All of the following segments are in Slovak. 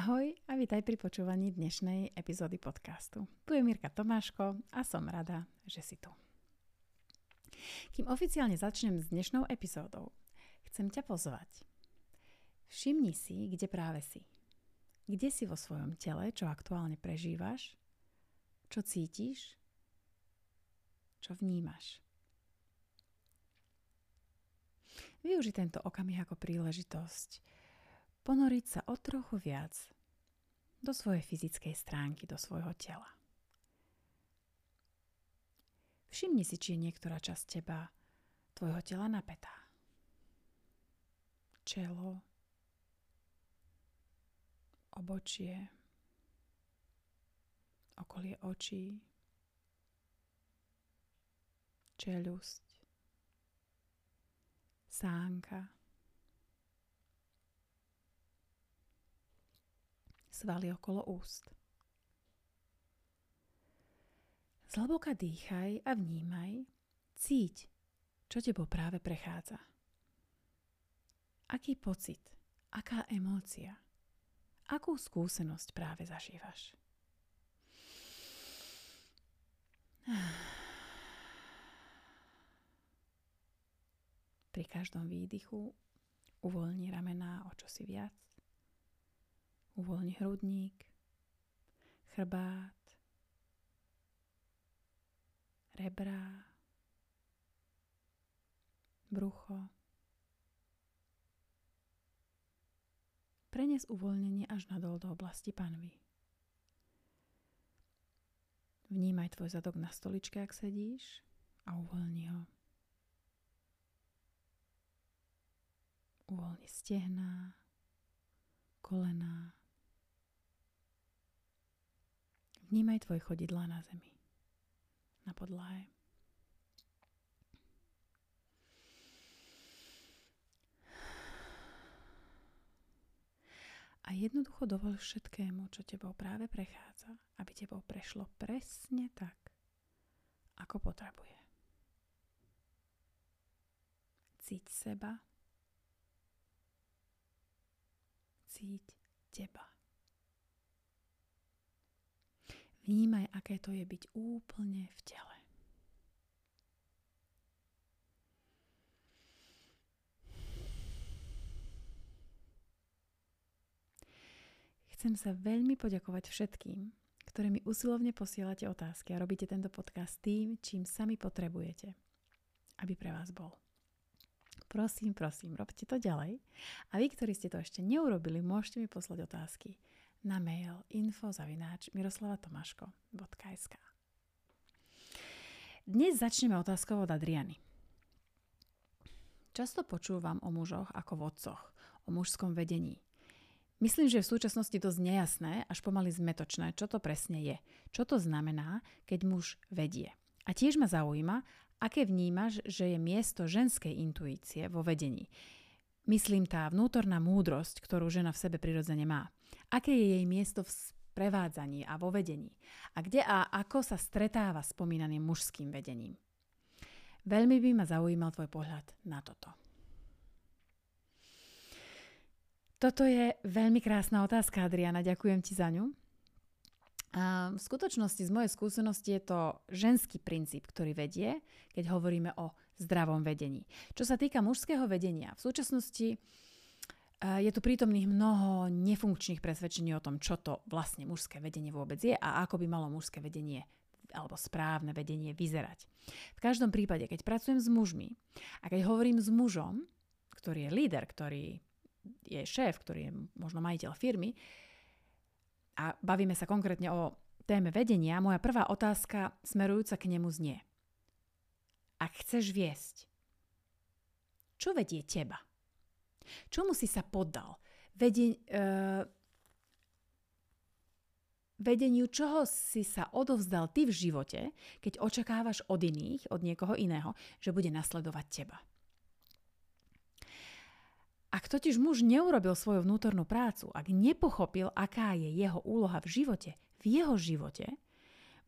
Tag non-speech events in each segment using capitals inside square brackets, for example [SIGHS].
Ahoj a vítaj pri počúvaní dnešnej epizódy podcastu. Tu je Mirka Tomáško a som rada, že si tu. Kým oficiálne začnem s dnešnou epizódou, chcem ťa pozvať. Všimni si, kde práve si. Kde si vo svojom tele, čo aktuálne prežívaš, čo cítiš, čo vnímaš. Využi tento okamih ako príležitosť ponoriť sa o trochu viac do svojej fyzickej stránky, do svojho tela. Všimni si, či je niektorá časť teba, tvojho tela napätá. Čelo, obočie, okolie očí, čelusť, sánka, svaly okolo úst. Zhlboka dýchaj a vnímaj, cíť, čo tebou práve prechádza. Aký pocit, aká emócia, akú skúsenosť práve zažívaš. Pri každom výdychu uvoľni ramená o čosi viac Uvoľni hrudník, chrbát, rebra, brucho. Prenes uvoľnenie až nadol do oblasti panvy. Vnímaj tvoj zadok na stoličke, ak sedíš a uvoľni ho. Uvoľni stehná, kolená, Vnímaj tvoje chodidlá na zemi, na podlahe. A jednoducho dovol všetkému, čo tebou práve prechádza, aby tebou prešlo presne tak, ako potrebuje. Cíť seba, cíť teba. Vnímaj, aké to je byť úplne v tele. Chcem sa veľmi poďakovať všetkým, ktorí mi usilovne posielate otázky a robíte tento podcast tým, čím sami potrebujete, aby pre vás bol. Prosím, prosím, robte to ďalej. A vy, ktorí ste to ešte neurobili, môžete mi poslať otázky na mail info.miroslavatomaško.sk Dnes začneme otázkou od Adriany. Často počúvam o mužoch ako vodcoch, o mužskom vedení. Myslím, že v súčasnosti dosť nejasné, až pomaly zmetočné, čo to presne je. Čo to znamená, keď muž vedie. A tiež ma zaujíma, aké vnímaš, že je miesto ženskej intuície vo vedení. Myslím tá vnútorná múdrosť, ktorú žena v sebe prirodzene má. Aké je jej miesto v sprevádzaní a vo vedení? A kde a ako sa stretáva spomínaným mužským vedením? Veľmi by ma zaujímal tvoj pohľad na toto. Toto je veľmi krásna otázka, Adriana, ďakujem ti za ňu. A v skutočnosti z mojej skúsenosti je to ženský princíp, ktorý vedie, keď hovoríme o zdravom vedení. Čo sa týka mužského vedenia, v súčasnosti je tu prítomných mnoho nefunkčných presvedčení o tom, čo to vlastne mužské vedenie vôbec je a ako by malo mužské vedenie alebo správne vedenie vyzerať. V každom prípade, keď pracujem s mužmi a keď hovorím s mužom, ktorý je líder, ktorý je šéf, ktorý je možno majiteľ firmy, a bavíme sa konkrétne o téme vedenia, moja prvá otázka smerujúca k nemu znie. Ak chceš viesť, čo vedie teba? Čomu si sa poddal? Vedie, uh, vedeniu čoho si sa odovzdal ty v živote, keď očakávaš od iných, od niekoho iného, že bude nasledovať teba. Ak totiž muž neurobil svoju vnútornú prácu, ak nepochopil, aká je jeho úloha v živote, v jeho živote,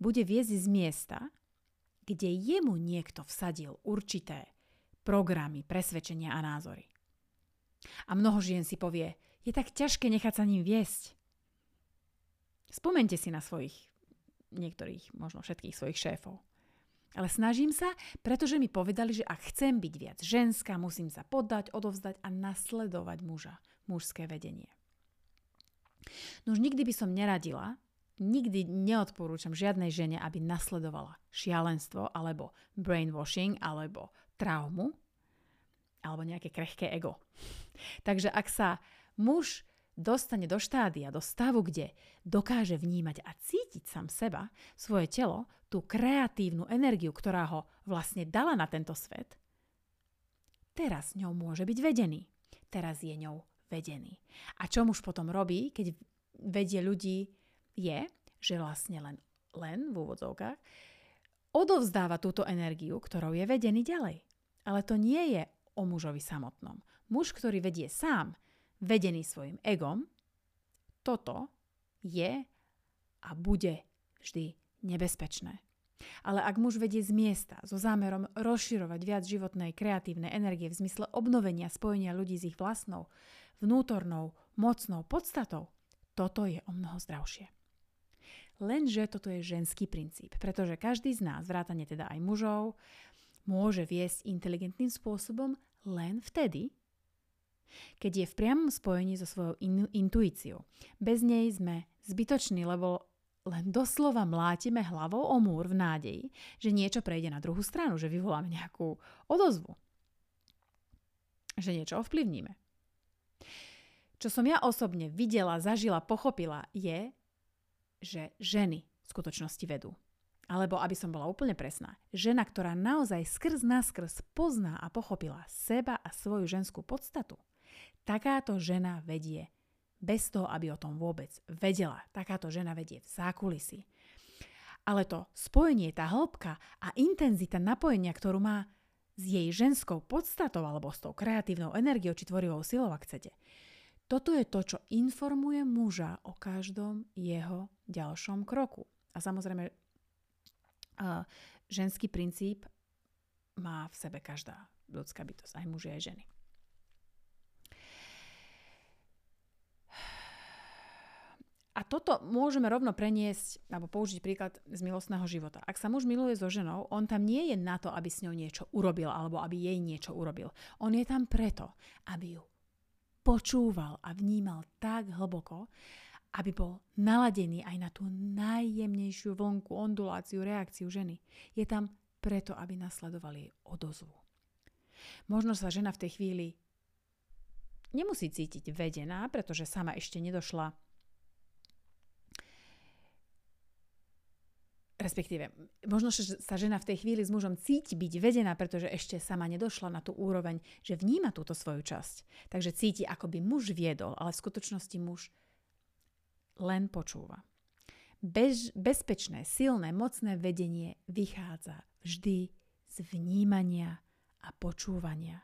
bude viesť z miesta, kde jemu niekto vsadil určité programy, presvedčenia a názory. A mnoho žien si povie, je tak ťažké nechať sa ním viesť. Spomente si na svojich, niektorých, možno všetkých svojich šéfov. Ale snažím sa, pretože mi povedali, že ak chcem byť viac ženská, musím sa poddať, odovzdať a nasledovať muža, mužské vedenie. No už nikdy by som neradila, nikdy neodporúčam žiadnej žene, aby nasledovala šialenstvo alebo brainwashing alebo traumu alebo nejaké krehké ego. Takže ak sa muž dostane do štádia, do stavu, kde dokáže vnímať a cítiť sám seba, svoje telo, tú kreatívnu energiu, ktorá ho vlastne dala na tento svet, teraz ňou môže byť vedený. Teraz je ňou vedený. A čo muž potom robí, keď vedie ľudí, je, že vlastne len, len v úvodzovkách odovzdáva túto energiu, ktorou je vedený ďalej. Ale to nie je o mužovi samotnom. Muž, ktorý vedie sám, vedený svojim egom, toto je a bude vždy nebezpečné. Ale ak muž vedie z miesta so zámerom rozširovať viac životnej kreatívnej energie v zmysle obnovenia spojenia ľudí s ich vlastnou, vnútornou, mocnou podstatou, toto je o mnoho zdravšie. Lenže toto je ženský princíp, pretože každý z nás, vrátane teda aj mužov, môže viesť inteligentným spôsobom len vtedy, keď je v priamom spojení so svojou in- intuíciou. Bez nej sme zbytoční, lebo len doslova mlátime hlavou o múr v nádeji, že niečo prejde na druhú stranu, že vyvoláme nejakú odozvu. Že niečo ovplyvníme. Čo som ja osobne videla, zažila, pochopila, je, že ženy v skutočnosti vedú. Alebo aby som bola úplne presná, žena, ktorá naozaj skrz naskrz pozná a pochopila seba a svoju ženskú podstatu, Takáto žena vedie bez toho, aby o tom vôbec vedela. Takáto žena vedie v zákulisí. Ale to spojenie, tá hĺbka a intenzita napojenia, ktorú má s jej ženskou podstatou alebo s tou kreatívnou energiou či tvorivou silou, ak chcete, toto je to, čo informuje muža o každom jeho ďalšom kroku. A samozrejme, ženský princíp má v sebe každá ľudská bytosť, aj muži, aj ženy. A toto môžeme rovno preniesť, alebo použiť príklad z milostného života. Ak sa muž miluje so ženou, on tam nie je na to, aby s ňou niečo urobil, alebo aby jej niečo urobil. On je tam preto, aby ju počúval a vnímal tak hlboko, aby bol naladený aj na tú najjemnejšiu vlnku, onduláciu, reakciu ženy. Je tam preto, aby nasledovali jej odozvu. Možno sa žena v tej chvíli nemusí cítiť vedená, pretože sama ešte nedošla respektíve, možno, sa žena v tej chvíli s mužom cíti byť vedená, pretože ešte sama nedošla na tú úroveň, že vníma túto svoju časť. Takže cíti, ako by muž viedol, ale v skutočnosti muž len počúva. Bež, bezpečné, silné, mocné vedenie vychádza vždy z vnímania a počúvania.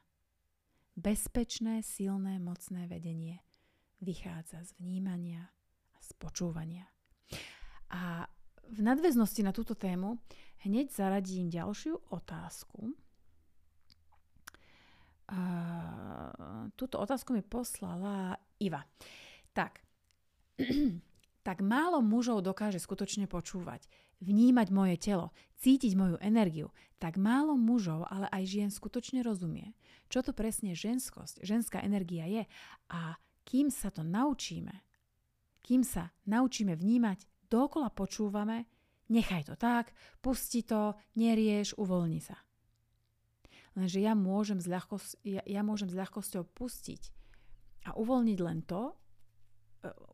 Bezpečné, silné, mocné vedenie vychádza z vnímania a z počúvania. A v nadväznosti na túto tému hneď zaradím ďalšiu otázku. Uh, túto otázku mi poslala Iva. Tak, [CLEARS THROAT] tak málo mužov dokáže skutočne počúvať, vnímať moje telo, cítiť moju energiu, tak málo mužov, ale aj žien skutočne rozumie, čo to presne ženskosť, ženská energia je a kým sa to naučíme, kým sa naučíme vnímať dokola počúvame, nechaj to tak, pusti to, nerieš, uvoľni sa. Lenže ja môžem s, ľahkosť, ja, ja môžem s ľahkosťou pustiť a uvoľniť len to,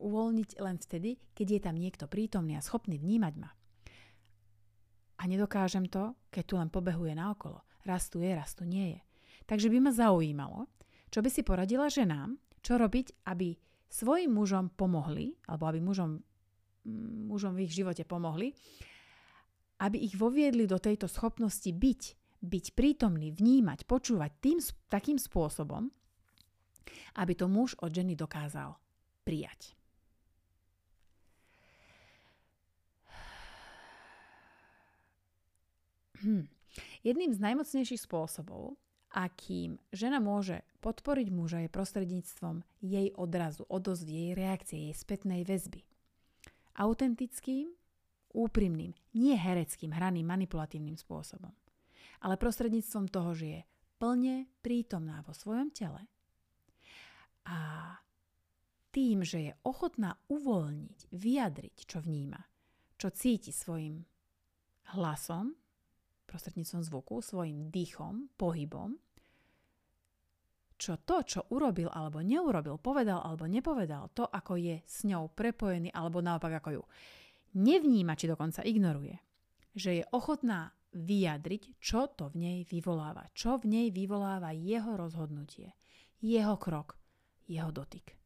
uvoľniť len vtedy, keď je tam niekto prítomný a schopný vnímať ma. A nedokážem to, keď tu len pobehuje naokolo. Raz tu je, raz tu nie je. Takže by ma zaujímalo, čo by si poradila ženám, čo robiť, aby svojim mužom pomohli, alebo aby mužom mužom v ich živote pomohli, aby ich voviedli do tejto schopnosti byť, byť prítomný, vnímať, počúvať tým, takým spôsobom, aby to muž od ženy dokázal prijať. Hm. Jedným z najmocnejších spôsobov, akým žena môže podporiť muža, je prostredníctvom jej odrazu, odozvy, jej reakcie, jej spätnej väzby. Autentickým, úprimným, nie hereckým, hraným, manipulatívnym spôsobom. Ale prostredníctvom toho, že je plne prítomná vo svojom tele a tým, že je ochotná uvoľniť, vyjadriť, čo vníma, čo cíti svojim hlasom, prostredníctvom zvuku, svojim dýchom, pohybom, čo to, čo urobil alebo neurobil, povedal alebo nepovedal, to, ako je s ňou prepojený alebo naopak ako ju nevníma, či dokonca ignoruje, že je ochotná vyjadriť, čo to v nej vyvoláva, čo v nej vyvoláva jeho rozhodnutie, jeho krok, jeho dotyk.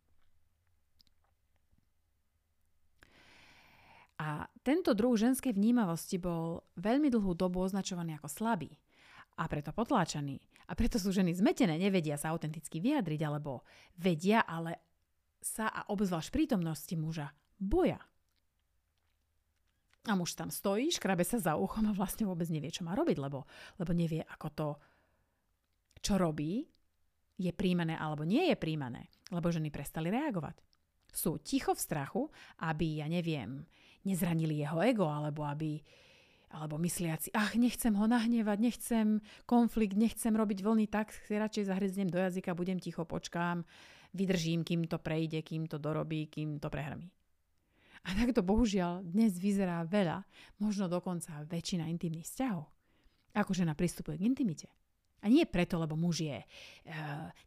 A tento druh ženskej vnímavosti bol veľmi dlhú dobu označovaný ako slabý a preto potláčaný. A preto sú ženy zmetené, nevedia sa autenticky vyjadriť, alebo vedia, ale sa a obzvlášť prítomnosti muža boja. A muž tam stojí, škrabe sa za uchom a vlastne vôbec nevie, čo má robiť, lebo, lebo nevie, ako to, čo robí, je príjmané alebo nie je príjmané, lebo ženy prestali reagovať. Sú ticho v strachu, aby, ja neviem, nezranili jeho ego, alebo aby alebo mysliaci, ach, nechcem ho nahnevať, nechcem konflikt, nechcem robiť vlny, tak si radšej zahryznem do jazyka, budem ticho, počkám, vydržím, kým to prejde, kým to dorobí, kým to prehrmí. A takto bohužiaľ dnes vyzerá veľa, možno dokonca väčšina intimných vzťahov. Ako žena pristupuje k intimite. A nie preto, lebo muž je e,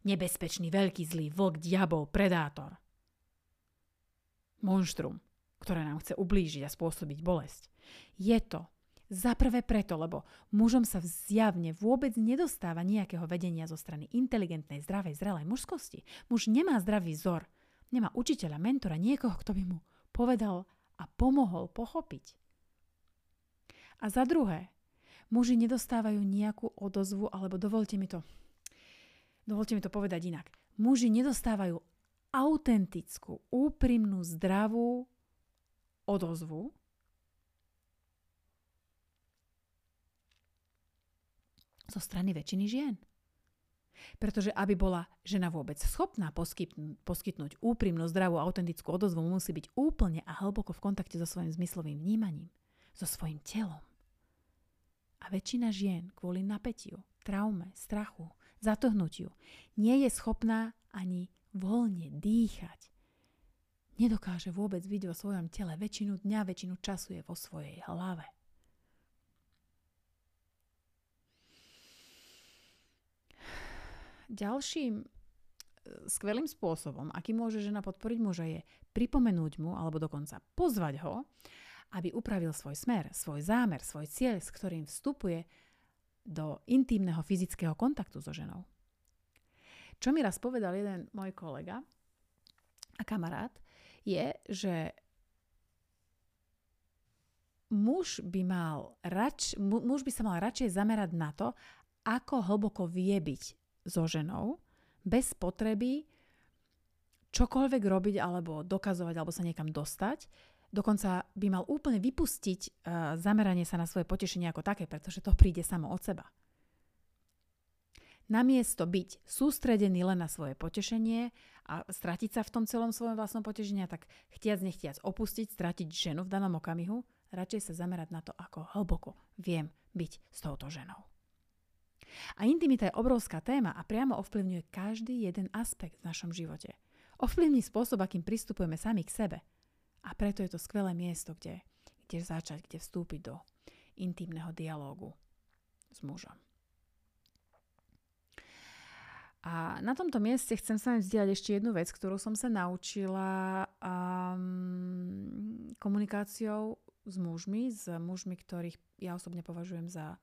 nebezpečný, veľký zlý vlk, diabol, predátor. Monštrum ktoré nám chce ublížiť a spôsobiť bolesť. Je to za prvé preto, lebo mužom sa zjavne vôbec nedostáva nejakého vedenia zo strany inteligentnej, zdravej, zrelej mužskosti. Muž nemá zdravý vzor, nemá učiteľa, mentora, niekoho, kto by mu povedal a pomohol pochopiť. A za druhé, muži nedostávajú nejakú odozvu, alebo dovolte mi to, dovolte mi to povedať inak. Muži nedostávajú autentickú, úprimnú, zdravú odozvu, zo strany väčšiny žien. Pretože aby bola žena vôbec schopná poskytnúť, úprimnú, zdravú, autentickú odozvu, musí byť úplne a hlboko v kontakte so svojím zmyslovým vnímaním, so svojím telom. A väčšina žien kvôli napätiu, traume, strachu, zatohnutiu nie je schopná ani voľne dýchať, nedokáže vôbec byť vo svojom tele. Väčšinu dňa, väčšinu času je vo svojej hlave. Ďalším e, skvelým spôsobom, aký môže žena podporiť muža, je pripomenúť mu, alebo dokonca pozvať ho, aby upravil svoj smer, svoj zámer, svoj cieľ, s ktorým vstupuje do intimného fyzického kontaktu so ženou. Čo mi raz povedal jeden môj kolega a kamarát, je, že muž by, mal rač, muž by sa mal radšej zamerať na to, ako hlboko vie byť so ženou, bez potreby čokoľvek robiť alebo dokazovať alebo sa niekam dostať. Dokonca by mal úplne vypustiť uh, zameranie sa na svoje potešenie ako také, pretože to príde samo od seba. Namiesto byť sústredený len na svoje potešenie a stratiť sa v tom celom svojom vlastnom potešení tak chtiac nechtiac opustiť, stratiť ženu v danom okamihu, radšej sa zamerať na to, ako hlboko viem byť s touto ženou. A intimita je obrovská téma a priamo ovplyvňuje každý jeden aspekt v našom živote. Ovplyvní spôsob, akým pristupujeme sami k sebe. A preto je to skvelé miesto, kde, kde začať, kde vstúpiť do intimného dialógu s mužom. A na tomto mieste chcem sa vám vzdielať ešte jednu vec, ktorú som sa naučila um, komunikáciou s mužmi, s mužmi, ktorých ja osobne považujem za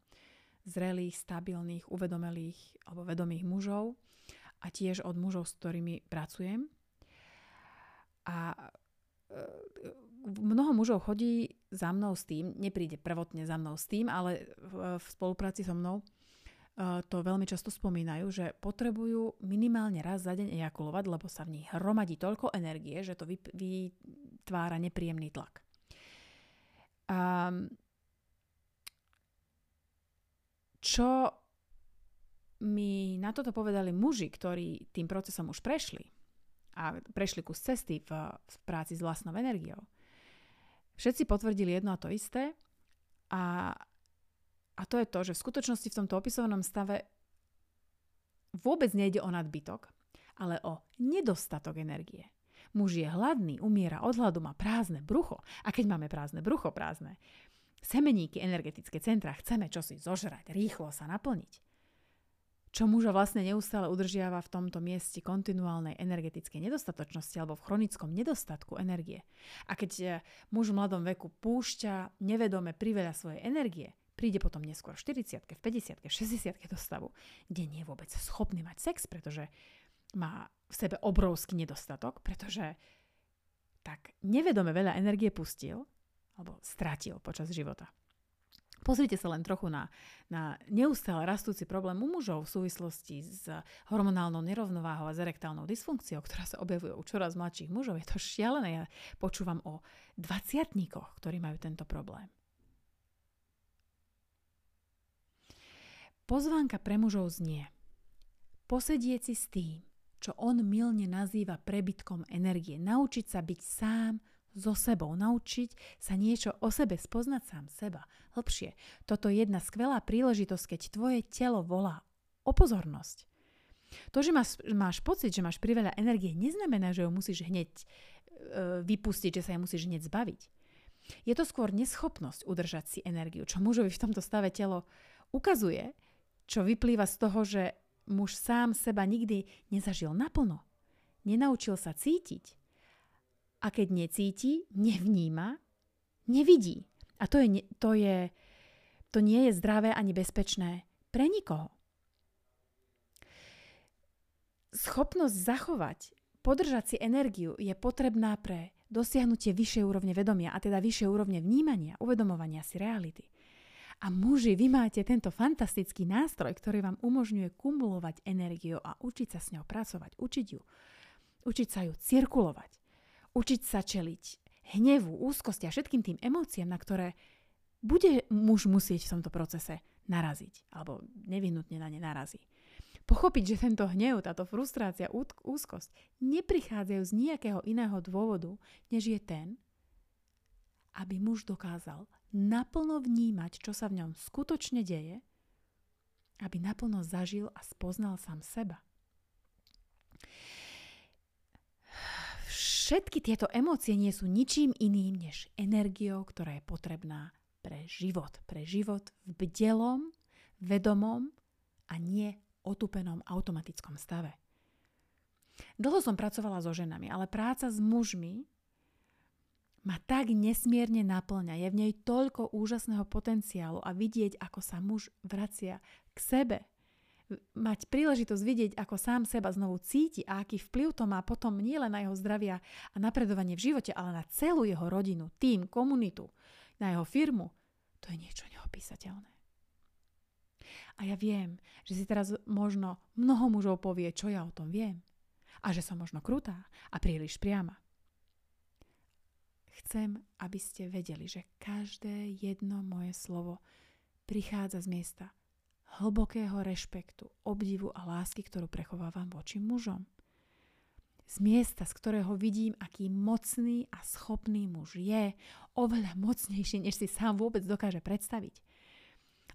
zrelých, stabilných, uvedomelých alebo vedomých mužov a tiež od mužov, s ktorými pracujem. A e, mnoho mužov chodí za mnou s tým, nepríde prvotne za mnou s tým, ale v, spolupráci so mnou to veľmi často spomínajú, že potrebujú minimálne raz za deň ejakulovať, lebo sa v nich hromadí toľko energie, že to vytvára nepríjemný tlak. Čo mi na toto povedali muži, ktorí tým procesom už prešli a prešli kus cesty v, v práci s vlastnou energiou, Všetci potvrdili jedno a to isté a, a to je to, že v skutočnosti v tomto opisovanom stave vôbec nejde o nadbytok, ale o nedostatok energie. Muž je hladný, umiera od hladu, má prázdne brucho. A keď máme prázdne brucho, prázdne semeníky, energetické centra, chceme čosi zožrať, rýchlo sa naplniť. Čo muža vlastne neustále udržiava v tomto mieste kontinuálnej energetickej nedostatočnosti alebo v chronickom nedostatku energie. A keď e, muž v mladom veku púšťa nevedome priveľa svojej energie, príde potom neskôr v 40 v 50 v 60 do stavu, kde nie je vôbec schopný mať sex, pretože má v sebe obrovský nedostatok, pretože tak nevedome veľa energie pustil alebo stratil počas života. Pozrite sa len trochu na, na neustále rastúci problém u mužov v súvislosti s hormonálnou nerovnováhou a s erektálnou dysfunkciou, ktorá sa objavuje u čoraz mladších mužov. Je to šialené. Ja počúvam o dvaciatníkoch, ktorí majú tento problém. Pozvánka pre mužov znie. Posedieť si s tým, čo on milne nazýva prebytkom energie. Naučiť sa byť sám so sebou, naučiť sa niečo o sebe, spoznať sám seba hlbšie. Toto je jedna skvelá príležitosť, keď tvoje telo volá o pozornosť. To, že máš, máš pocit, že máš priveľa energie, neznamená, že ho musíš hneď e, vypustiť, že sa jej musíš hneď zbaviť. Je to skôr neschopnosť udržať si energiu, čo mužovi v tomto stave telo ukazuje, čo vyplýva z toho, že muž sám seba nikdy nezažil naplno. Nenaučil sa cítiť. A keď necíti, nevníma, nevidí. A to, je, to, je, to nie je zdravé ani bezpečné pre nikoho. Schopnosť zachovať, podržať si energiu je potrebná pre dosiahnutie vyššej úrovne vedomia, a teda vyššej úrovne vnímania, uvedomovania si reality. A muži, vy máte tento fantastický nástroj, ktorý vám umožňuje kumulovať energiu a učiť sa s ňou pracovať, učiť ju. Učiť sa ju cirkulovať. Učiť sa čeliť hnevu, úzkosti a všetkým tým emóciám, na ktoré bude muž musieť v tomto procese naraziť, alebo nevyhnutne na ne narazí. Pochopiť, že tento hnev, táto frustrácia, úzkosť neprichádzajú z nejakého iného dôvodu, než je ten, aby muž dokázal naplno vnímať, čo sa v ňom skutočne deje, aby naplno zažil a spoznal sám seba. Všetky tieto emócie nie sú ničím iným než energiou, ktorá je potrebná pre život. Pre život v bdelom, vedomom a nie otupenom automatickom stave. Dlho som pracovala so ženami, ale práca s mužmi ma tak nesmierne naplňa. Je v nej toľko úžasného potenciálu a vidieť, ako sa muž vracia k sebe. Mať príležitosť vidieť, ako sám seba znovu cíti a aký vplyv to má potom nielen na jeho zdravia a napredovanie v živote, ale na celú jeho rodinu, tým, komunitu, na jeho firmu, to je niečo neopísateľné. A ja viem, že si teraz možno mnoho mužov povie, čo ja o tom viem. A že som možno krutá a príliš priama. Chcem, aby ste vedeli, že každé jedno moje slovo prichádza z miesta hlbokého rešpektu, obdivu a lásky, ktorú prechovávam voči mužom. Z miesta, z ktorého vidím, aký mocný a schopný muž je, oveľa mocnejší, než si sám vôbec dokáže predstaviť.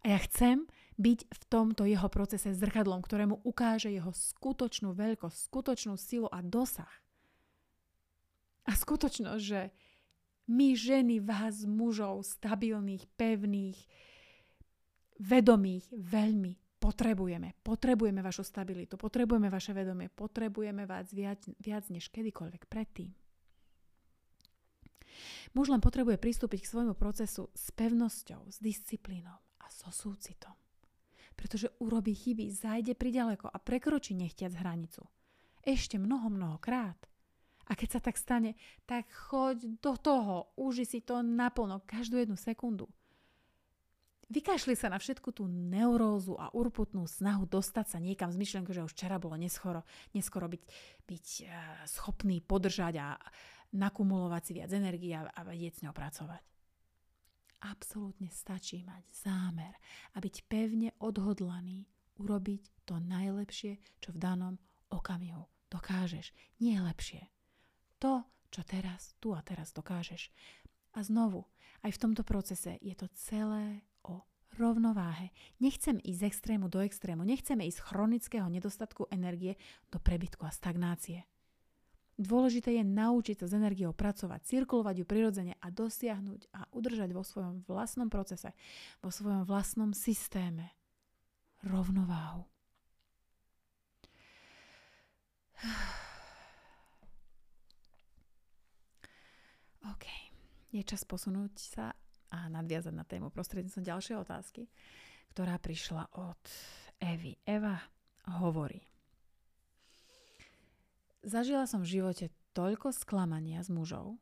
A ja chcem byť v tomto jeho procese zrkadlom, ktorému ukáže jeho skutočnú veľkosť, skutočnú silu a dosah. A skutočnosť, že my ženy vás mužov stabilných, pevných, vedomých veľmi potrebujeme. Potrebujeme vašu stabilitu, potrebujeme vaše vedomie, potrebujeme vás viac, viac než kedykoľvek predtým. Muž len potrebuje pristúpiť k svojmu procesu s pevnosťou, s disciplínou a so súcitom. Pretože urobí chyby, zájde priďaleko a prekročí nechtiac hranicu. Ešte mnoho, mnoho krát – a keď sa tak stane, tak choď do toho, uži si to naplno, každú jednu sekundu. Vykašli sa na všetku tú neurózu a urputnú snahu dostať sa niekam z myšlenkou, že už včera bolo neskoro, neskoro byť, byť uh, schopný podržať a nakumulovať si viac energie a, a vedieť s ňou pracovať. Absolútne stačí mať zámer a byť pevne odhodlaný urobiť to najlepšie, čo v danom okamihu dokážeš. Nie lepšie, to, čo teraz, tu a teraz dokážeš. A znovu, aj v tomto procese je to celé o rovnováhe. Nechcem ísť z extrému do extrému, nechceme ísť z chronického nedostatku energie do prebytku a stagnácie. Dôležité je naučiť sa s energiou pracovať, cirkulovať ju prirodzene a dosiahnuť a udržať vo svojom vlastnom procese, vo svojom vlastnom systéme rovnováhu. [SIGHS] OK, je čas posunúť sa a nadviazať na tému prostredníctvom ďalšej otázky, ktorá prišla od Evy. Eva hovorí. Zažila som v živote toľko sklamania s mužov.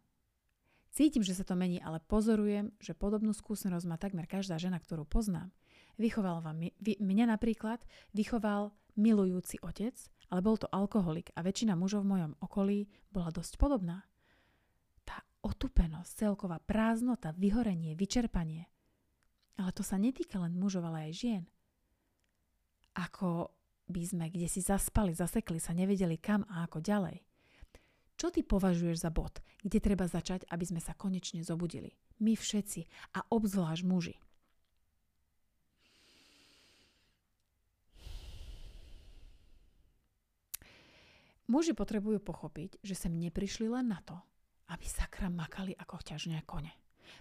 Cítim, že sa to mení, ale pozorujem, že podobnú skúsenosť má takmer každá žena, ktorú poznám. Vychoval vám, mňa napríklad vychoval milujúci otec, ale bol to alkoholik a väčšina mužov v mojom okolí bola dosť podobná otupenosť, celková prázdnota, vyhorenie, vyčerpanie. Ale to sa netýka len mužov, ale aj žien. Ako by sme kde si zaspali, zasekli sa, nevedeli kam a ako ďalej. Čo ty považuješ za bod, kde treba začať, aby sme sa konečne zobudili? My všetci a obzvlášť muži. Muži potrebujú pochopiť, že sem neprišli len na to, aby sakra makali ako ťažné kone.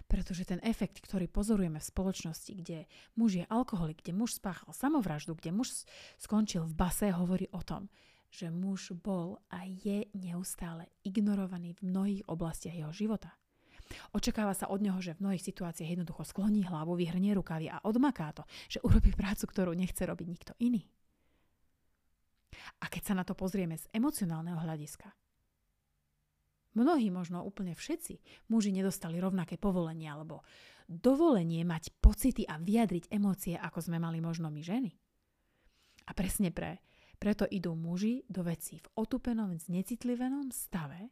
Pretože ten efekt, ktorý pozorujeme v spoločnosti, kde muž je alkoholik, kde muž spáchal samovraždu, kde muž skončil v base, hovorí o tom, že muž bol a je neustále ignorovaný v mnohých oblastiach jeho života. Očakáva sa od neho, že v mnohých situáciách jednoducho skloní hlavu, vyhrnie rukavy a odmaká to, že urobí prácu, ktorú nechce robiť nikto iný. A keď sa na to pozrieme z emocionálneho hľadiska, Mnohí, možno úplne všetci, muži nedostali rovnaké povolenie alebo dovolenie mať pocity a vyjadriť emócie, ako sme mali možno my ženy. A presne pre, preto idú muži do vecí v otupenom, znecitlivenom stave,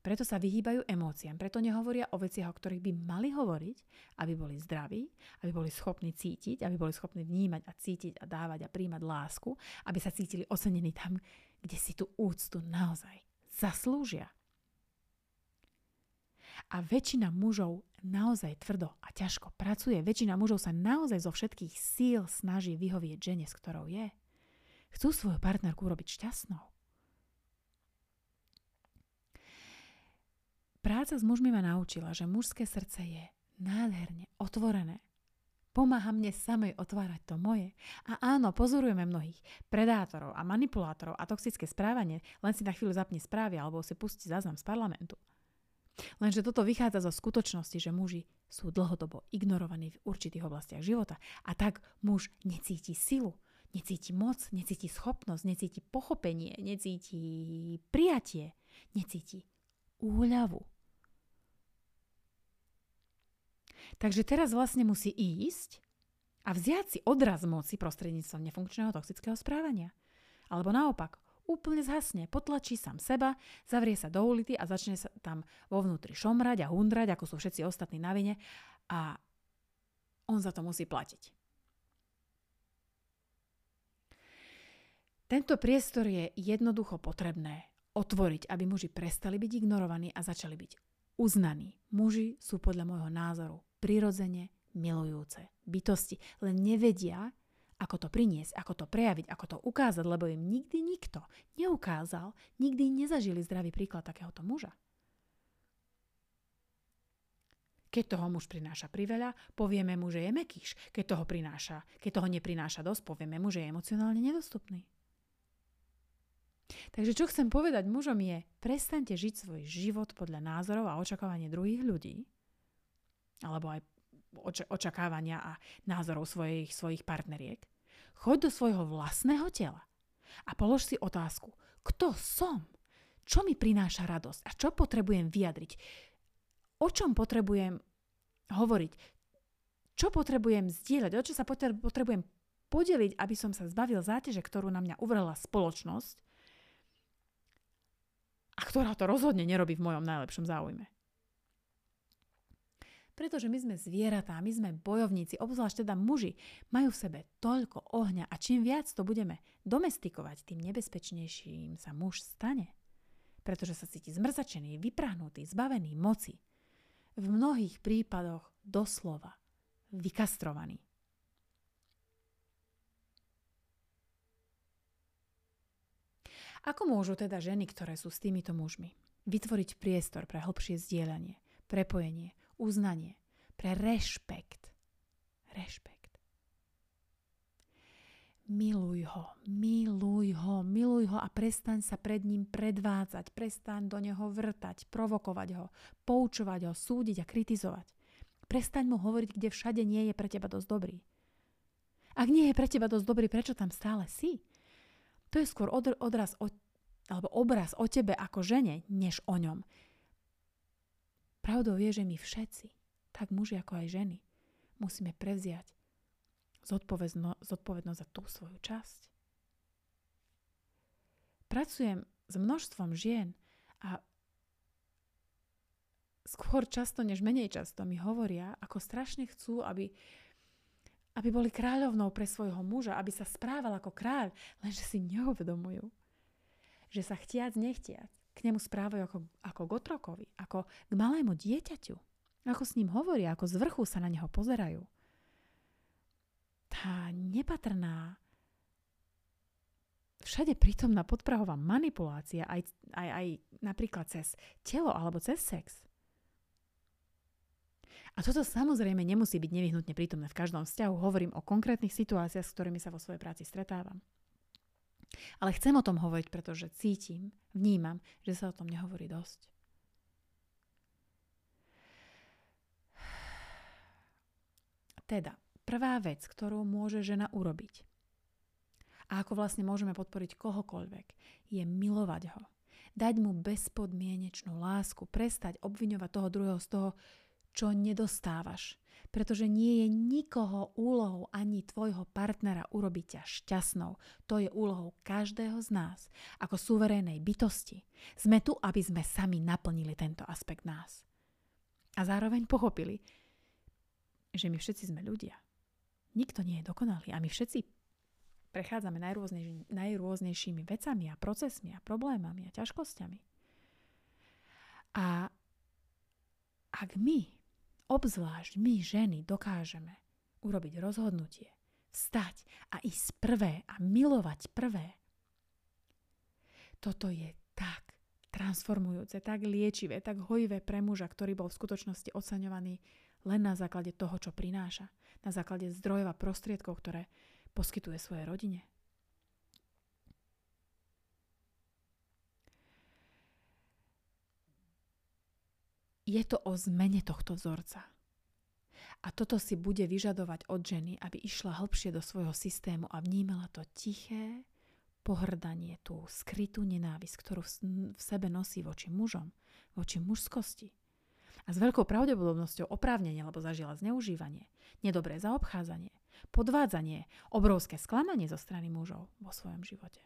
preto sa vyhýbajú emóciám, preto nehovoria o veciach, o ktorých by mali hovoriť, aby boli zdraví, aby boli schopní cítiť, aby boli schopní vnímať a cítiť a dávať a príjmať lásku, aby sa cítili ocenení tam, kde si tú úctu naozaj zaslúžia. A väčšina mužov naozaj tvrdo a ťažko pracuje. Väčšina mužov sa naozaj zo všetkých síl snaží vyhovieť žene, s ktorou je. Chcú svoju partnerku urobiť šťastnou. Práca s mužmi ma naučila, že mužské srdce je nádherne otvorené. Pomáha mne samej otvárať to moje. A áno, pozorujeme mnohých predátorov a manipulátorov a toxické správanie, len si na chvíľu zapni správy alebo si pustí záznam z parlamentu. Lenže toto vychádza zo skutočnosti, že muži sú dlhodobo ignorovaní v určitých oblastiach života a tak muž necíti silu, necíti moc, necíti schopnosť, necíti pochopenie, necíti prijatie, necíti úľavu. Takže teraz vlastne musí ísť a vziať si odraz moci prostredníctvom nefunkčného toxického správania. Alebo naopak, úplne zhasne, potlačí sám seba, zavrie sa do ulity a začne sa tam vo vnútri šomrať a hundrať, ako sú všetci ostatní na vine a on za to musí platiť. Tento priestor je jednoducho potrebné otvoriť, aby muži prestali byť ignorovaní a začali byť uznaní. Muži sú podľa môjho názoru prirodzene milujúce bytosti, len nevedia, ako to priniesť, ako to prejaviť, ako to ukázať, lebo im nikdy nikto neukázal, nikdy nezažili zdravý príklad takéhoto muža. Keď toho muž prináša priveľa, povieme mu, že je mekýš. Keď toho prináša, keď toho neprináša dosť, povieme mu, že je emocionálne nedostupný. Takže čo chcem povedať mužom je, prestaňte žiť svoj život podľa názorov a očakávania druhých ľudí, alebo aj očakávania a názorov svojich, svojich partneriek. Choď do svojho vlastného tela a polož si otázku, kto som? Čo mi prináša radosť a čo potrebujem vyjadriť? O čom potrebujem hovoriť? Čo potrebujem zdieľať? O čo sa potrebujem podeliť, aby som sa zbavil záťaže, ktorú na mňa uvrhla spoločnosť a ktorá to rozhodne nerobí v mojom najlepšom záujme. Pretože my sme zvieratá, my sme bojovníci, obzvlášť teda muži, majú v sebe toľko ohňa a čím viac to budeme domestikovať, tým nebezpečnejším sa muž stane. Pretože sa cíti zmrzačený, vyprahnutý, zbavený moci. v mnohých prípadoch doslova vykastrovaní. Ako môžu teda ženy, ktoré sú s týmito mužmi, vytvoriť priestor pre hlbšie zdieľanie, prepojenie, uznanie, pre rešpekt? Rešpekt. Miluj ho, miluj ho, miluj ho a prestaň sa pred ním predvádzať, prestaň do neho vrtať, provokovať ho, poučovať ho, súdiť a kritizovať. Prestaň mu hovoriť, kde všade nie je pre teba dosť dobrý. Ak nie je pre teba dosť dobrý, prečo tam stále si? To je skôr odraz o, alebo obraz o tebe ako žene, než o ňom. Pravdou je, že my všetci, tak muži ako aj ženy, musíme prevziať zodpovedno, zodpovednosť za tú svoju časť. Pracujem s množstvom žien a skôr často než menej často mi hovoria, ako strašne chcú, aby, aby boli kráľovnou pre svojho muža, aby sa správal ako kráľ, lenže si neuvedomujú, že sa chtiac nechtiac k nemu správajú ako, ako k otrokovi, ako k malému dieťaťu. Ako s ním hovoria, ako z vrchu sa na neho pozerajú tá nepatrná, všade prítomná podprahová manipulácia, aj, aj, aj napríklad cez telo alebo cez sex. A toto samozrejme nemusí byť nevyhnutne prítomné v každom vzťahu. Hovorím o konkrétnych situáciách, s ktorými sa vo svojej práci stretávam. Ale chcem o tom hovoriť, pretože cítim, vnímam, že sa o tom nehovorí dosť. Teda, Prvá vec, ktorú môže žena urobiť a ako vlastne môžeme podporiť kohokoľvek, je milovať ho. Dať mu bezpodmienečnú lásku, prestať obviňovať toho druhého z toho, čo nedostávaš. Pretože nie je nikoho úlohou ani tvojho partnera urobiť ťa šťastnou. To je úlohou každého z nás, ako suverénej bytosti. Sme tu, aby sme sami naplnili tento aspekt nás. A zároveň pochopili, že my všetci sme ľudia. Nikto nie je dokonalý a my všetci prechádzame najrôznejší, najrôznejšími vecami a procesmi a problémami a ťažkosťami. A ak my, obzvlášť my ženy, dokážeme urobiť rozhodnutie, vstať a ísť prvé a milovať prvé, toto je tak transformujúce, tak liečivé, tak hojivé pre muža, ktorý bol v skutočnosti oceňovaný len na základe toho, čo prináša, na základe zdrojov a prostriedkov, ktoré poskytuje svojej rodine. Je to o zmene tohto vzorca. A toto si bude vyžadovať od ženy, aby išla hlbšie do svojho systému a vnímala to tiché pohrdanie, tú skrytú nenávisť, ktorú v sebe nosí voči mužom, voči mužskosti a s veľkou pravdepodobnosťou oprávnenie, lebo zažila zneužívanie, nedobré zaobchádzanie, podvádzanie, obrovské sklamanie zo strany mužov vo svojom živote.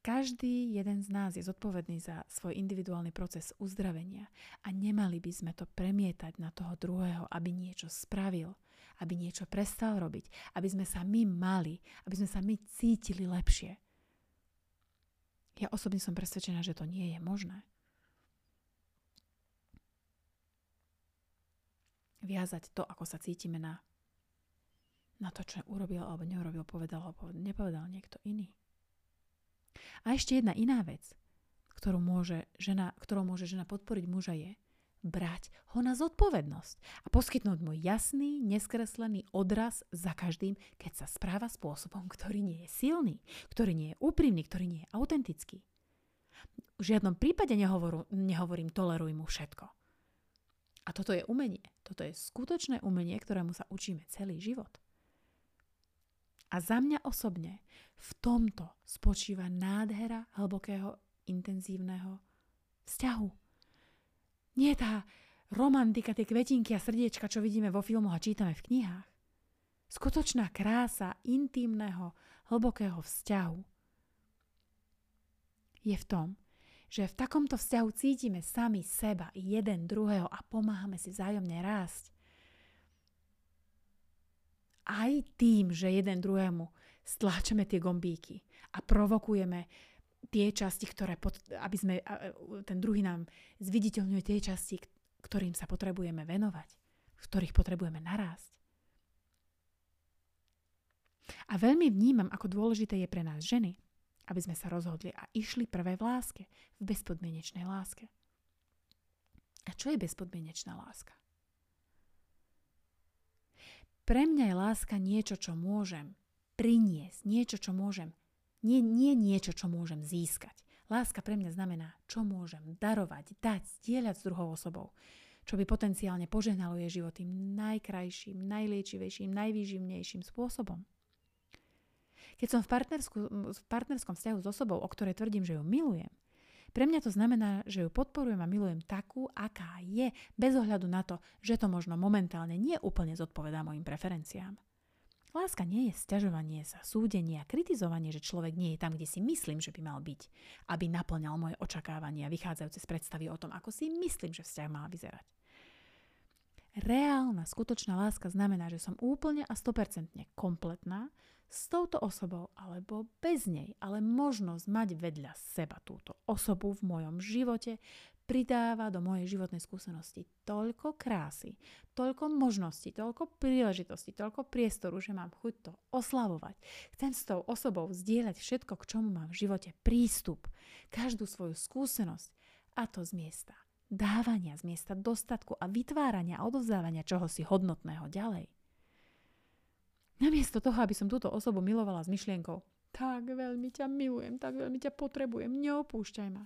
Každý jeden z nás je zodpovedný za svoj individuálny proces uzdravenia a nemali by sme to premietať na toho druhého, aby niečo spravil, aby niečo prestal robiť, aby sme sa my mali, aby sme sa my cítili lepšie. Ja osobne som presvedčená, že to nie je možné. Viazať to, ako sa cítime na, na to, čo urobil alebo neurobil, povedal alebo nepovedal niekto iný. A ešte jedna iná vec, ktorú môže žena, ktorou môže žena podporiť muža je brať ho na zodpovednosť a poskytnúť mu jasný, neskreslený odraz za každým, keď sa správa spôsobom, ktorý nie je silný, ktorý nie je úprimný, ktorý nie je autentický. V žiadnom prípade nehovorú, nehovorím toleruj mu všetko. A toto je umenie. Toto je skutočné umenie, ktorému sa učíme celý život. A za mňa osobne v tomto spočíva nádhera hlbokého, intenzívneho vzťahu. Nie tá romantika, tie kvetinky a srdiečka, čo vidíme vo filmoch a čítame v knihách. Skutočná krása intimného, hlbokého vzťahu je v tom, že v takomto vzťahu cítime sami seba, jeden druhého a pomáhame si vzájomne rásť aj tým, že jeden druhému stláčame tie gombíky a provokujeme tie časti, ktoré, pod, aby sme, ten druhý nám zviditeľňuje tie časti, ktorým sa potrebujeme venovať, v ktorých potrebujeme narásť. A veľmi vnímam, ako dôležité je pre nás ženy, aby sme sa rozhodli a išli prvé v láske, v bezpodmienečnej láske. A čo je bezpodmienečná láska? Pre mňa je láska niečo, čo môžem priniesť, niečo, čo môžem, nie, nie niečo, čo môžem získať. Láska pre mňa znamená, čo môžem darovať, dať, zdieľať s druhou osobou, čo by potenciálne požehnalo jej život tým najkrajším, najliečivejším, najvýživnejším spôsobom. Keď som v, v partnerskom vzťahu s osobou, o ktorej tvrdím, že ju milujem, pre mňa to znamená, že ju podporujem a milujem takú, aká je, bez ohľadu na to, že to možno momentálne nie úplne zodpovedá mojim preferenciám. Láska nie je sťažovanie sa, súdenie a kritizovanie, že človek nie je tam, kde si myslím, že by mal byť, aby naplňal moje očakávania vychádzajúce z predstavy o tom, ako si myslím, že vzťah má vyzerať. Reálna, skutočná láska znamená, že som úplne a 100% kompletná, s touto osobou alebo bez nej, ale možnosť mať vedľa seba túto osobu v mojom živote pridáva do mojej životnej skúsenosti toľko krásy, toľko možností, toľko príležitostí, toľko priestoru, že mám chuť to oslavovať. Chcem s tou osobou zdieľať všetko, k čomu mám v živote prístup, každú svoju skúsenosť a to z miesta dávania, z miesta dostatku a vytvárania a odovzdávania čohosi hodnotného ďalej. Namiesto toho, aby som túto osobu milovala s myšlienkou, tak veľmi ťa milujem, tak veľmi ťa potrebujem, neopúšťaj ma.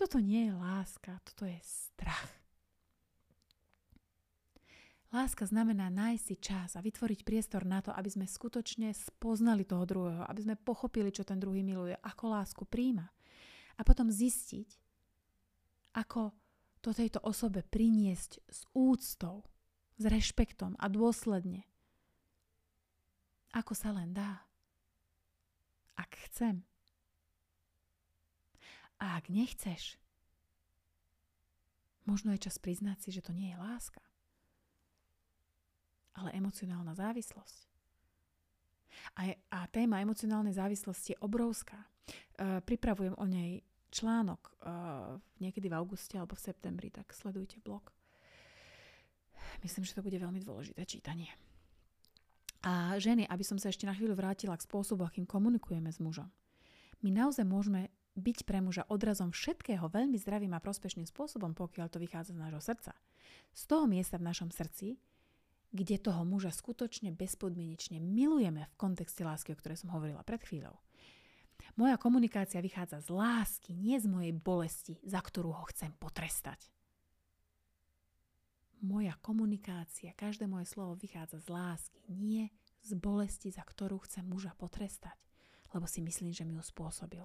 Toto nie je láska, toto je strach. Láska znamená nájsť si čas a vytvoriť priestor na to, aby sme skutočne spoznali toho druhého, aby sme pochopili, čo ten druhý miluje, ako lásku príjma. A potom zistiť, ako to tejto osobe priniesť s úctou, s rešpektom a dôsledne ako sa len dá. Ak chcem. A ak nechceš, možno je čas priznať si, že to nie je láska, ale emocionálna závislosť. A, a téma emocionálnej závislosti je obrovská. E, pripravujem o nej článok e, niekedy v auguste alebo v septembri, tak sledujte blog. Myslím, že to bude veľmi dôležité čítanie. A ženy, aby som sa ešte na chvíľu vrátila k spôsobu, akým komunikujeme s mužom. My naozaj môžeme byť pre muža odrazom všetkého veľmi zdravým a prospešným spôsobom, pokiaľ to vychádza z nášho srdca. Z toho miesta v našom srdci, kde toho muža skutočne bezpodmienečne milujeme v kontexte lásky, o ktorej som hovorila pred chvíľou. Moja komunikácia vychádza z lásky, nie z mojej bolesti, za ktorú ho chcem potrestať moja komunikácia, každé moje slovo vychádza z lásky, nie z bolesti, za ktorú chcem muža potrestať, lebo si myslím, že mi ju spôsobil.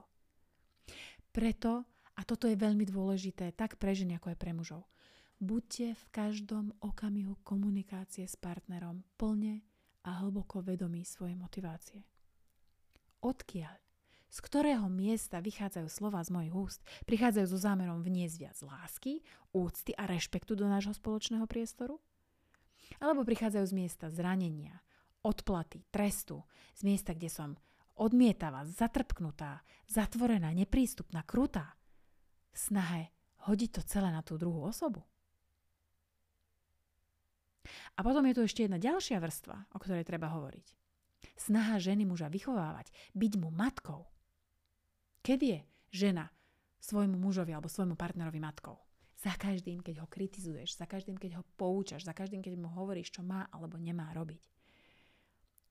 Preto, a toto je veľmi dôležité, tak pre ženy, ako aj pre mužov, buďte v každom okamihu komunikácie s partnerom plne a hlboko vedomí svojej motivácie. Odkiaľ z ktorého miesta vychádzajú slova z mojich úst, prichádzajú so zámerom vniesť viac lásky, úcty a rešpektu do nášho spoločného priestoru? Alebo prichádzajú z miesta zranenia, odplaty, trestu, z miesta, kde som odmietavá, zatrpknutá, zatvorená, neprístupná, krutá, v snahe hodiť to celé na tú druhú osobu? A potom je tu ešte jedna ďalšia vrstva, o ktorej treba hovoriť. Snaha ženy muža vychovávať, byť mu matkou – Kedy je žena svojmu mužovi alebo svojmu partnerovi matkou? Za každým, keď ho kritizuješ, za každým, keď ho poučaš, za každým, keď mu hovoríš, čo má alebo nemá robiť.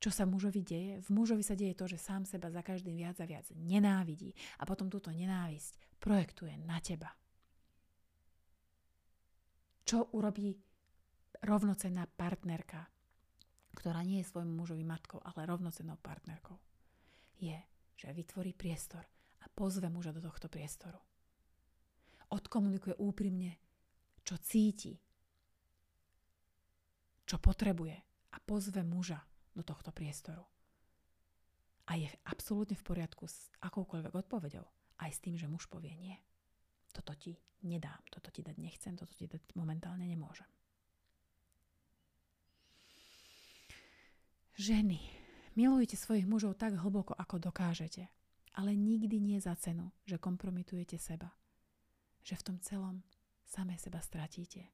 Čo sa mužovi deje? V mužovi sa deje to, že sám seba za každým viac a viac nenávidí a potom túto nenávisť projektuje na teba. Čo urobí rovnocenná partnerka, ktorá nie je svojmu mužovi matkou, ale rovnocennou partnerkou? Je, že vytvorí priestor a pozve muža do tohto priestoru. Odkomunikuje úprimne, čo cíti, čo potrebuje a pozve muža do tohto priestoru. A je absolútne v poriadku s akoukoľvek odpovedou, aj s tým, že muž povie nie. Toto ti nedám, toto ti dať nechcem, toto ti dať momentálne nemôžem. Ženy, milujte svojich mužov tak hlboko, ako dokážete Ale nikdy nie za cenu, že kompromitujete seba. Že v tom celom samé seba stratíte.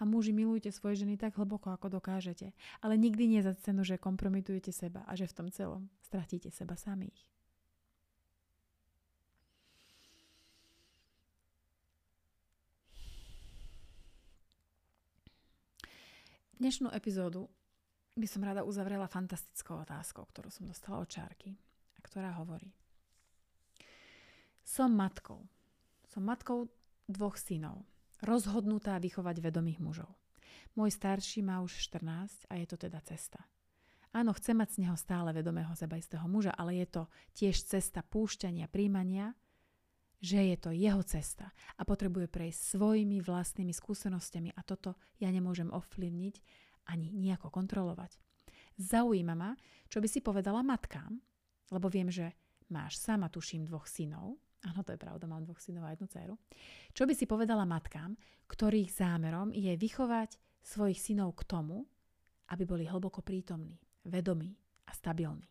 A muži milujte svoje ženy tak hlboko, ako dokážete. Ale nikdy nie za cenu, že kompromitujete seba a že v tom celom stratíte seba samých. Dnešnú epizódu by som rada uzavrela fantastickou otázkou, ktorú som dostala od Čárky ktorá hovorí. Som matkou. Som matkou dvoch synov, rozhodnutá vychovať vedomých mužov. Môj starší má už 14 a je to teda cesta. Áno, chcem mať z neho stále vedomého sebaistého muža, ale je to tiež cesta púšťania, príjmania, že je to jeho cesta a potrebuje prejsť svojimi vlastnými skúsenostiami a toto ja nemôžem ovplyvniť ani nejako kontrolovať. Zaujíma ma, čo by si povedala matkám, lebo viem, že máš sama, tuším, dvoch synov. Áno, to je pravda, mám dvoch synov a jednu dceru. Čo by si povedala matkám, ktorých zámerom je vychovať svojich synov k tomu, aby boli hlboko prítomní, vedomí a stabilní.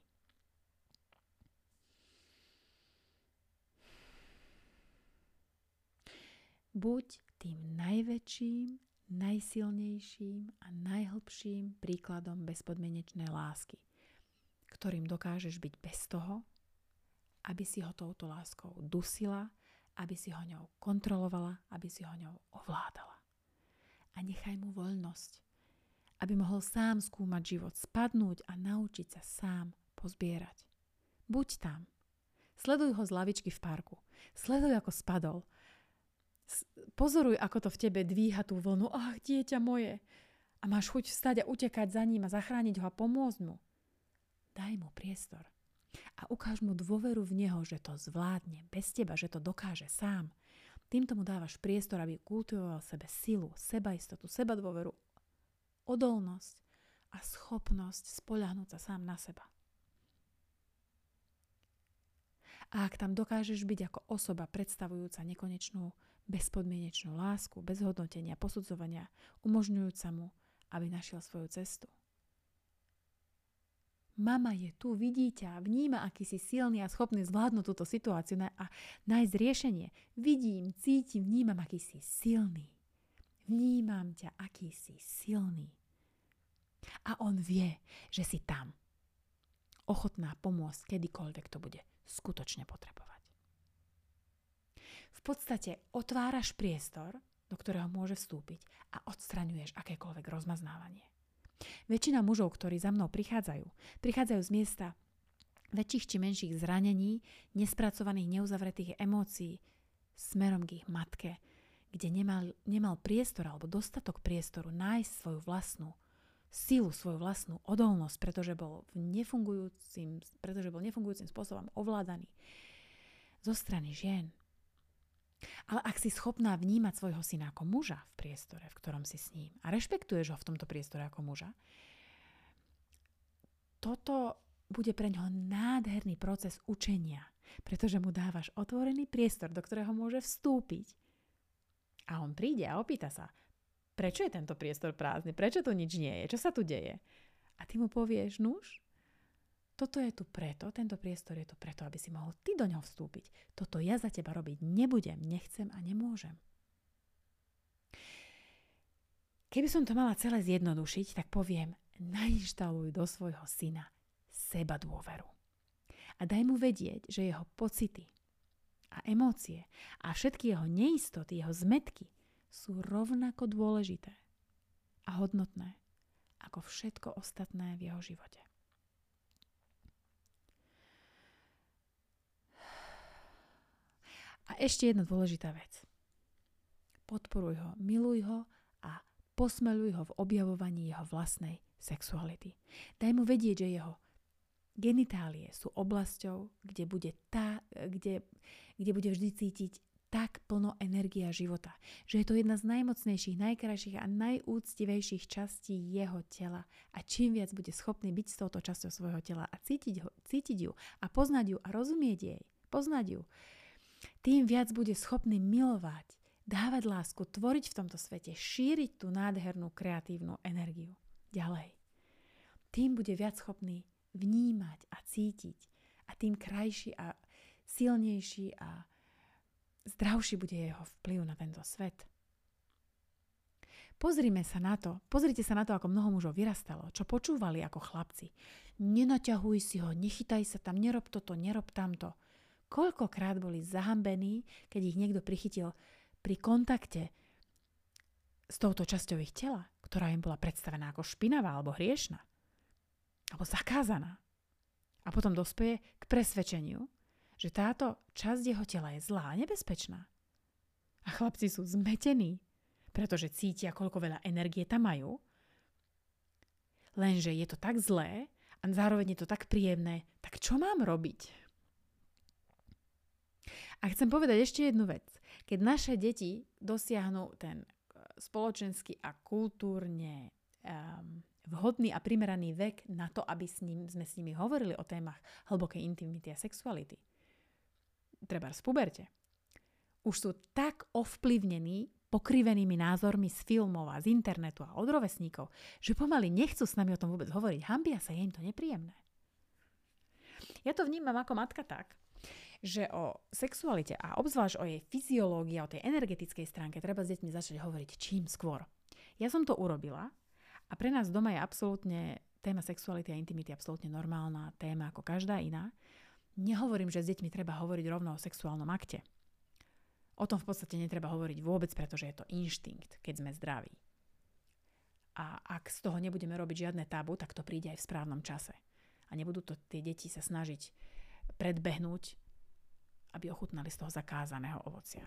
Buď tým najväčším, najsilnejším a najhlbším príkladom bezpodmienečnej lásky, ktorým dokážeš byť bez toho, aby si ho touto láskou dusila, aby si ho ňou kontrolovala, aby si ho ňou ovládala. A nechaj mu voľnosť, aby mohol sám skúmať život, spadnúť a naučiť sa sám pozbierať. Buď tam. Sleduj ho z lavičky v parku. Sleduj, ako spadol – Pozoruj, ako to v tebe dvíha tú vlnu. Ach, dieťa moje. A máš chuť vstať a utekať za ním a zachrániť ho a pomôcť mu. Daj mu priestor. A ukáž mu dôveru v neho, že to zvládne bez teba, že to dokáže sám. Týmto mu dávaš priestor, aby kultivoval sebe silu, sebaistotu, seba dôveru, odolnosť a schopnosť spoľahnúť sa sám na seba. A ak tam dokážeš byť ako osoba predstavujúca nekonečnú bezpodmienečnú lásku, bez hodnotenia, posudzovania, umožňujúca mu, aby našiel svoju cestu. Mama je tu, vidí ťa, vníma, aký si silný a schopný zvládnuť túto situáciu a nájsť riešenie. Vidím, cítim, vnímam, aký si silný. Vnímam ťa, aký si silný. A on vie, že si tam. Ochotná pomôcť kedykoľvek to bude skutočne potrebovať v podstate otváraš priestor, do ktorého môže vstúpiť a odstraňuješ akékoľvek rozmaznávanie. Väčšina mužov, ktorí za mnou prichádzajú, prichádzajú z miesta väčších či menších zranení, nespracovaných, neuzavretých emócií smerom k ich matke, kde nemal, nemal priestor alebo dostatok priestoru nájsť svoju vlastnú silu, svoju vlastnú odolnosť, pretože bol, v nefungujúcim, pretože bol nefungujúcim spôsobom ovládaný zo strany žien, ale ak si schopná vnímať svojho syna ako muža v priestore, v ktorom si s ním a rešpektuješ ho v tomto priestore ako muža, toto bude pre ňoho nádherný proces učenia, pretože mu dávaš otvorený priestor, do ktorého môže vstúpiť. A on príde a opýta sa, prečo je tento priestor prázdny, prečo tu nič nie je, čo sa tu deje. A ty mu povieš, nuž, toto je tu preto, tento priestor je tu preto, aby si mohol ty do ňoho vstúpiť. Toto ja za teba robiť nebudem, nechcem a nemôžem. Keby som to mala celé zjednodušiť, tak poviem, nainštaluj do svojho syna seba dôveru. A daj mu vedieť, že jeho pocity a emócie a všetky jeho neistoty, jeho zmetky sú rovnako dôležité a hodnotné ako všetko ostatné v jeho živote. A ešte jedna dôležitá vec. Podporuj ho, miluj ho a posmeluj ho v objavovaní jeho vlastnej sexuality. Daj mu vedieť, že jeho genitálie sú oblasťou, kde bude, tá, kde, kde bude vždy cítiť tak plno energia života, že je to jedna z najmocnejších, najkrajších a najúctivejších častí jeho tela a čím viac bude schopný byť s touto časťou svojho tela a cítiť, ho, cítiť ju a poznať ju a rozumieť jej, poznať ju, tým viac bude schopný milovať, dávať lásku, tvoriť v tomto svete, šíriť tú nádhernú kreatívnu energiu. Ďalej. Tým bude viac schopný vnímať a cítiť A tým krajší a silnejší a zdravší bude jeho vplyv na tento svet. Pozrime sa na to, pozrite sa na to, ako mnoho mužov vyrastalo, čo počúvali ako chlapci. Nenaťahuj si ho, nechytaj sa tam, nerob toto, nerob tamto. Koľkokrát boli zahambení, keď ich niekto prichytil pri kontakte s touto časťou ich tela, ktorá im bola predstavená ako špinavá alebo hriešna, alebo zakázaná. A potom dospeje k presvedčeniu, že táto časť jeho tela je zlá a nebezpečná. A chlapci sú zmetení, pretože cítia, koľko veľa energie tam majú. Lenže je to tak zlé a zároveň je to tak príjemné, tak čo mám robiť? A chcem povedať ešte jednu vec. Keď naše deti dosiahnu ten eh, spoločenský a kultúrne um, vhodný a primeraný vek na to, aby s ním, sme s nimi hovorili o témach hlbokej intimity a sexuality. Treba v puberte. Už sú tak ovplyvnení pokrivenými názormi z filmov a z internetu a od rovesníkov, že pomaly nechcú s nami o tom vôbec hovoriť. Hambia sa, je im to nepríjemné. Ja to vnímam ako matka tak, že o sexualite a obzvlášť o jej fyziológii o tej energetickej stránke treba s deťmi začať hovoriť čím skôr. Ja som to urobila a pre nás doma je absolútne téma sexuality a intimity absolútne normálna téma ako každá iná. Nehovorím, že s deťmi treba hovoriť rovno o sexuálnom akte. O tom v podstate netreba hovoriť vôbec, pretože je to inštinkt, keď sme zdraví. A ak z toho nebudeme robiť žiadne tabu, tak to príde aj v správnom čase. A nebudú to tie deti sa snažiť predbehnúť, aby ochutnali z toho zakázaného ovocia.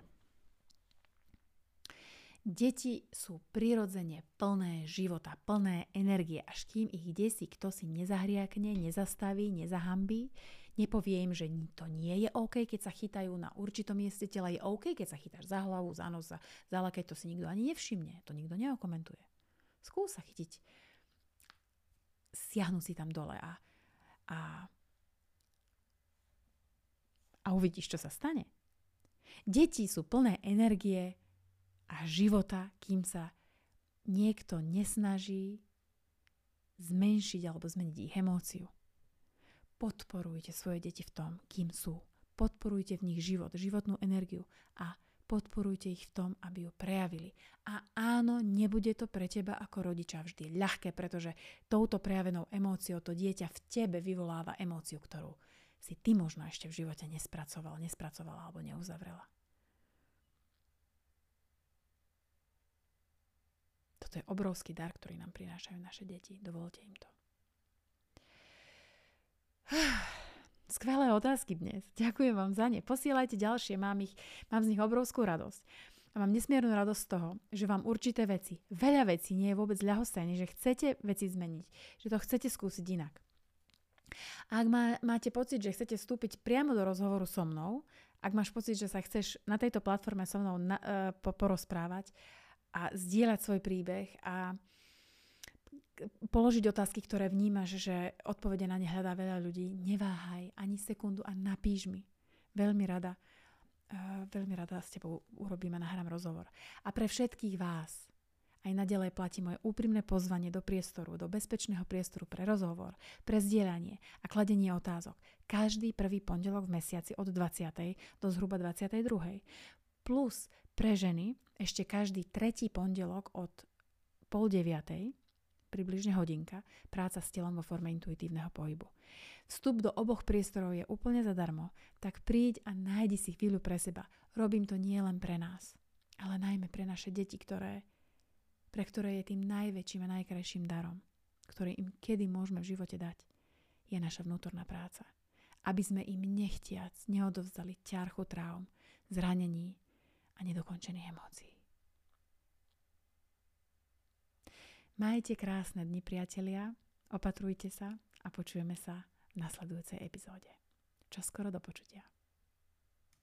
Deti sú prirodzene plné života, plné energie, až kým ich desí kto si nezahriakne, nezastaví, nezahambí, Nepovie im, že to nie je OK, keď sa chytajú na určitom mieste tela. Je OK, keď sa chytáš za hlavu, za nos, za, za lakeť, to si nikto ani nevšimne. To nikto neokomentuje. Skús sa chytiť. Siahnu si tam dole a, a, a uvidíš, čo sa stane. Deti sú plné energie a života, kým sa niekto nesnaží zmenšiť alebo zmeniť ich emóciu. Podporujte svoje deti v tom, kým sú. Podporujte v nich život, životnú energiu a podporujte ich v tom, aby ju prejavili. A áno, nebude to pre teba ako rodiča vždy ľahké, pretože touto prejavenou emóciou to dieťa v tebe vyvoláva emóciu, ktorú si ty možno ešte v živote nespracoval, nespracovala alebo neuzavrela. Toto je obrovský dar, ktorý nám prinášajú naše deti. Dovolte im to. [SIGHS] Skvelé otázky dnes. Ďakujem vám za ne. Posielajte ďalšie, mám, ich, mám z nich obrovskú radosť. A mám nesmiernu radosť z toho, že vám určité veci, veľa vecí nie je vôbec ľahostajné, že chcete veci zmeniť, že to chcete skúsiť inak. A ak má, máte pocit, že chcete vstúpiť priamo do rozhovoru so mnou, ak máš pocit, že sa chceš na tejto platforme so mnou na, uh, porozprávať a zdieľať svoj príbeh a položiť otázky, ktoré vnímaš, že odpovede na ne hľadá veľa ľudí, neváhaj ani sekundu a napíš mi. Veľmi rada, uh, veľmi rada s tebou urobíme, nahrám rozhovor. A pre všetkých vás aj nadalej platí moje úprimné pozvanie do priestoru, do bezpečného priestoru pre rozhovor, pre zdieľanie a kladenie otázok. Každý prvý pondelok v mesiaci od 20. do zhruba 22. Plus pre ženy ešte každý tretí pondelok od pol deviatej približne hodinka, práca s telom vo forme intuitívneho pohybu. Vstup do oboch priestorov je úplne zadarmo, tak príď a nájdi si chvíľu pre seba. Robím to nie len pre nás, ale najmä pre naše deti, ktoré, pre ktoré je tým najväčším a najkrajším darom, ktorý im kedy môžeme v živote dať, je naša vnútorná práca. Aby sme im nechtiac neodovzdali ťarchu traum, zranení a nedokončených emócií. Majte krásne dni, priatelia, opatrujte sa a počujeme sa v nasledujúcej epizóde. Čo skoro do počutia.